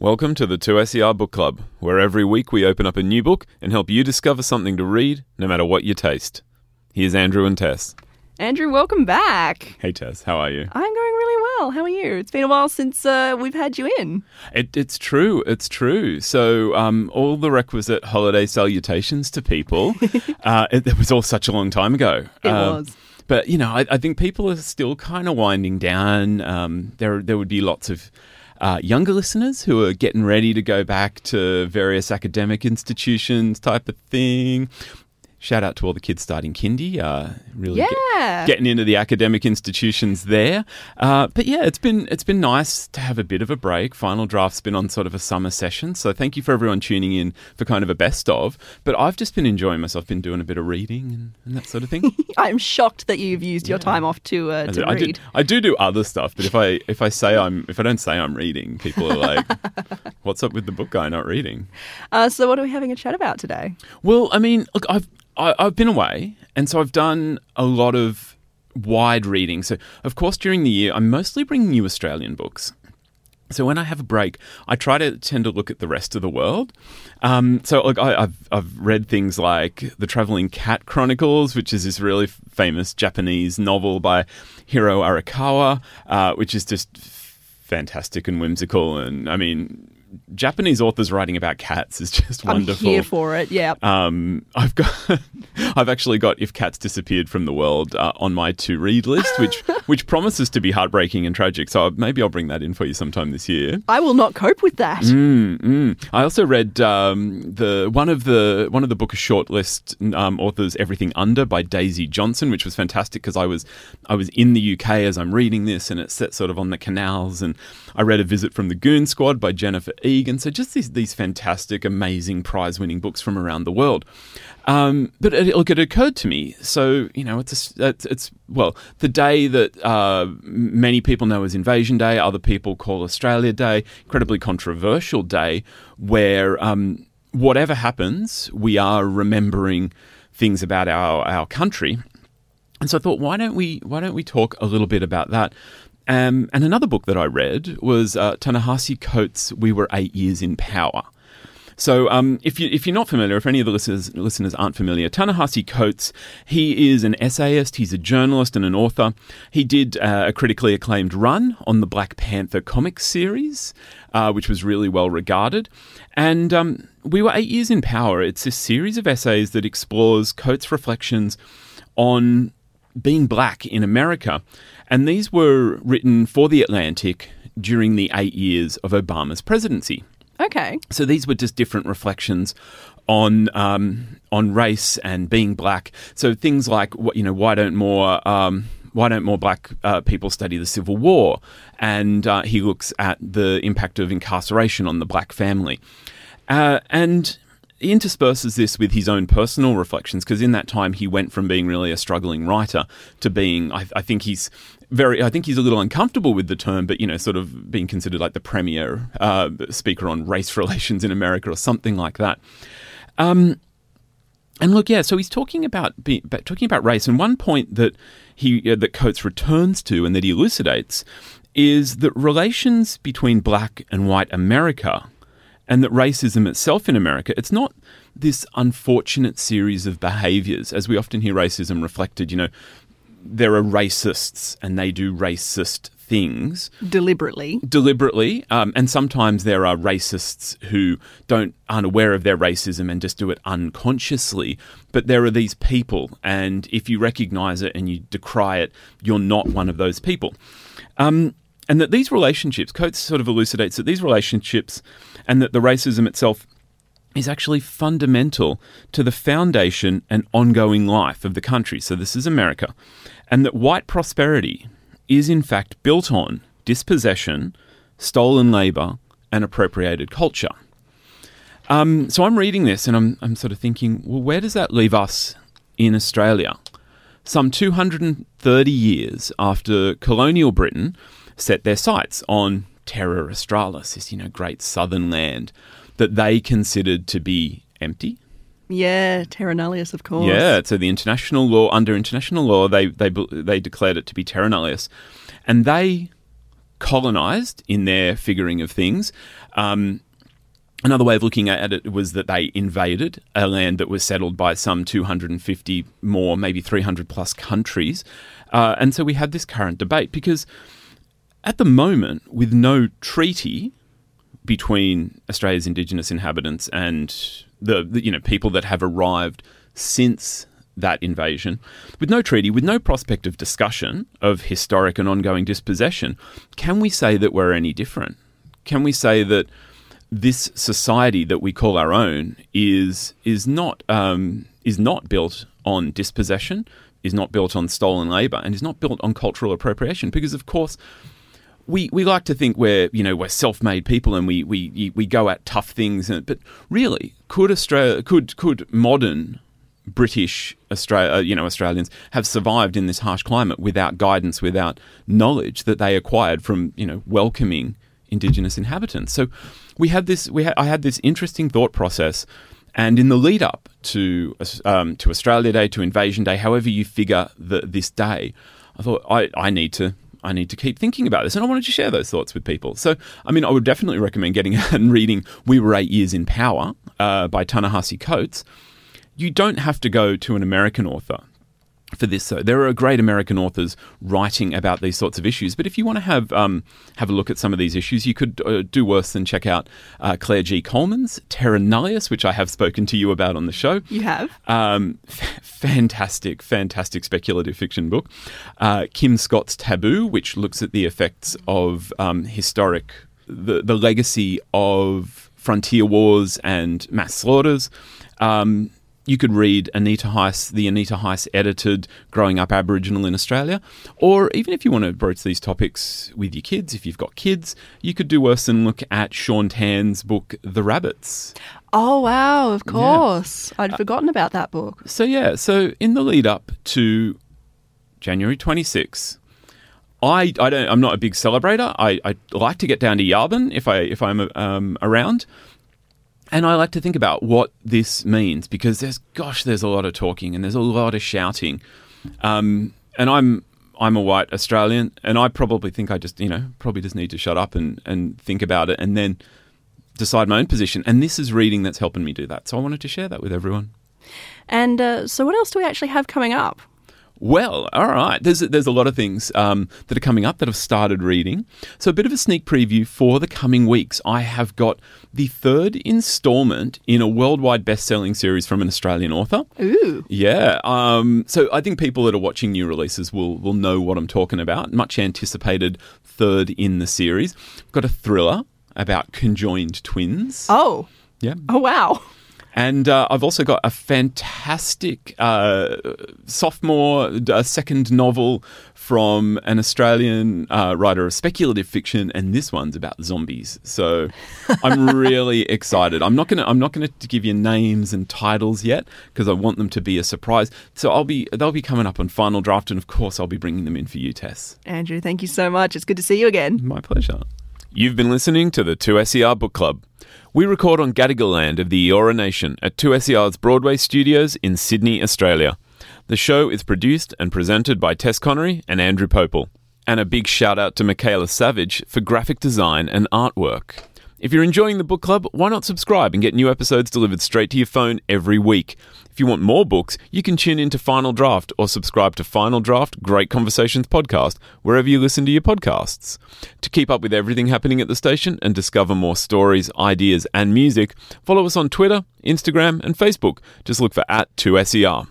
Welcome to the 2SER Book Club, where every week we open up a new book and help you discover something to read, no matter what your taste. Here's Andrew and Tess. Andrew, welcome back. Hey Tess, how are you? I'm going really well. How are you? It's been a while since uh, we've had you in. It, it's true, it's true. So, um, all the requisite holiday salutations to people. uh, it, it was all such a long time ago. It Um, was. But you know, I, I think people are still kind of winding down. Um, there, there would be lots of uh, younger listeners who are getting ready to go back to various academic institutions, type of thing. Shout out to all the kids starting kindy. Uh, really, get- getting into the academic institutions there. Uh, but yeah, it's been it's been nice to have a bit of a break. Final draft's been on sort of a summer session, so thank you for everyone tuning in for kind of a best of. But I've just been enjoying myself. Been doing a bit of reading and, and that sort of thing. I'm shocked that you've used your time off to, uh, to I read. do, I do do other stuff, but if I if I say I'm if I don't say I'm reading, people are like, "What's up with the book guy not reading?" Uh, so, what are we having a chat about today? Well, I mean, look, I've I, I've been away, and so I've done a lot of wide reading. So, of course, during the year, I'm mostly bringing you Australian books. So when I have a break, I try to tend to look at the rest of the world. Um, so look, I, I've I've read things like the Traveling Cat Chronicles, which is this really f- famous Japanese novel by Hiro Arikawa, uh, which is just fantastic and whimsical. And I mean, Japanese authors writing about cats is just wonderful. I'm here for it. Yeah. Um, I've got, I've actually got "If Cats Disappeared from the World" uh, on my to read list, which which promises to be heartbreaking and tragic. So maybe I'll bring that in for you sometime this year. I will not cope with that. Mm, mm. I also read um, the one of the one of the book shortlist um, authors, "Everything Under" by Daisy Johnson, which was fantastic because I was I was in the UK as I'm reading this, and it's set sort of on the canals. And I read "A Visit from the Goon Squad" by Jennifer Egan. So just these these fantastic, amazing, prize-winning books from around the world. Um, but it, look, it occurred to me. So you know, it's a, it's, it's well the day that uh, many people know as Invasion Day, other people call Australia Day. Incredibly controversial day where um, whatever happens, we are remembering things about our our country. And so I thought, why don't we why don't we talk a little bit about that? Um, and another book that I read was uh, Ta-Nehisi Coates' "We Were Eight Years in Power." So, um, if you if you're not familiar, if any of the listeners listeners aren't familiar, Ta-Nehisi Coates, he is an essayist, he's a journalist and an author. He did uh, a critically acclaimed run on the Black Panther comic series, uh, which was really well regarded. And um, we were eight years in power. It's a series of essays that explores Coates' reflections on being black in America. And these were written for The Atlantic during the eight years of Obama's presidency. Okay. So these were just different reflections on um, on race and being black. So things like you know, why don't more um, why don't more black uh, people study the Civil War? And uh, he looks at the impact of incarceration on the black family, uh, and he intersperses this with his own personal reflections because in that time he went from being really a struggling writer to being I, I think he's very I think he's a little uncomfortable with the term but you know sort of being considered like the premier uh, speaker on race relations in America or something like that. Um, and look yeah so he's talking about be, talking about race and one point that he uh, that Coates returns to and that he elucidates is that relations between black and white America and that racism itself in America, it's not this unfortunate series of behaviors, as we often hear racism reflected. You know, there are racists and they do racist things Deliberately. deliberately, um, and sometimes there are racists who don't aren't aware of their racism and just do it unconsciously. But there are these people, and if you recognise it and you decry it, you're not one of those people. Um, and that these relationships, Coates sort of elucidates that these relationships, and that the racism itself is actually fundamental to the foundation and ongoing life of the country. So, this is America. And that white prosperity is, in fact, built on dispossession, stolen labour, and appropriated culture. Um, so, I'm reading this and I'm, I'm sort of thinking, well, where does that leave us in Australia? Some 230 years after colonial Britain set their sights on Terra Australis, this, you know, great southern land that they considered to be empty. Yeah, Terra Nullius, of course. Yeah, so the international law, under international law, they they they declared it to be terra nullius, and they colonized in their figuring of things. Um, Another way of looking at it was that they invaded a land that was settled by some 250 more, maybe 300 plus countries. Uh, and so we had this current debate because at the moment, with no treaty between Australia's Indigenous inhabitants and the, the you know people that have arrived since that invasion, with no treaty, with no prospect of discussion of historic and ongoing dispossession, can we say that we're any different? Can we say that this society that we call our own is is not um, is not built on dispossession, is not built on stolen labour, and is not built on cultural appropriation? Because of course. We, we like to think we're you know we're self-made people and we, we we go at tough things but really could Australia could could modern British Australia, uh, you know, Australians have survived in this harsh climate without guidance, without knowledge that they acquired from, you know, welcoming Indigenous inhabitants. So we had this. We had, I had this interesting thought process, and in the lead up to um, to Australia Day, to Invasion Day, however you figure the, this day, I thought I, I need to I need to keep thinking about this. And I wanted to share those thoughts with people. So, I mean, I would definitely recommend getting out and reading We Were Eight Years in Power uh, by Ta-Nehisi Coates. You don't have to go to an American author for this. So there are great American authors writing about these sorts of issues. But if you want to have um, have a look at some of these issues, you could uh, do worse than check out uh, Claire G. Coleman's Terra Nullius, which I have spoken to you about on the show. You have. Um, f- fantastic, fantastic speculative fiction book. Uh, Kim Scott's Taboo, which looks at the effects of um, historic the the legacy of frontier wars and mass slaughters. Um, you could read Anita Heiss, the Anita Heiss edited Growing Up Aboriginal in Australia. Or even if you want to broach these topics with your kids, if you've got kids, you could do worse than look at Shaun Tan's book, The Rabbits. Oh, wow, of course. Yeah. I'd forgotten about that book. So, yeah, so in the lead up to January 26, I, I don't I'm not a big celebrator. I, I like to get down to Yabun if I if I'm um, around, and I like to think about what this means because there's, gosh, there's a lot of talking and there's a lot of shouting. Um, and I'm, I'm a white Australian, and I probably think I just, you know, probably just need to shut up and, and think about it and then decide my own position. And this is reading that's helping me do that. So I wanted to share that with everyone. And uh, so, what else do we actually have coming up? Well, all right. There's there's a lot of things um, that are coming up that I've started reading. So a bit of a sneak preview for the coming weeks. I have got the third instalment in a worldwide best-selling series from an Australian author. Ooh. Yeah. Um, so I think people that are watching new releases will will know what I'm talking about. Much anticipated third in the series. I've got a thriller about conjoined twins. Oh. Yeah. Oh wow. And uh, I've also got a fantastic uh, sophomore uh, second novel from an Australian uh, writer of speculative fiction, and this one's about zombies. So I'm really excited. I'm not gonna I'm not gonna give you names and titles yet because I want them to be a surprise. So I'll be they'll be coming up on final draft, and of course I'll be bringing them in for you, Tess. Andrew, thank you so much. It's good to see you again. My pleasure. You've been listening to the 2SER Book Club. We record on Gadigal land of the Eora Nation at 2SER's Broadway studios in Sydney, Australia. The show is produced and presented by Tess Connery and Andrew Popel. And a big shout out to Michaela Savage for graphic design and artwork. If you're enjoying the book club, why not subscribe and get new episodes delivered straight to your phone every week? If you want more books, you can tune into Final Draft or subscribe to Final Draft Great Conversations podcast wherever you listen to your podcasts. To keep up with everything happening at the station and discover more stories, ideas, and music, follow us on Twitter, Instagram, and Facebook. Just look for at 2SER.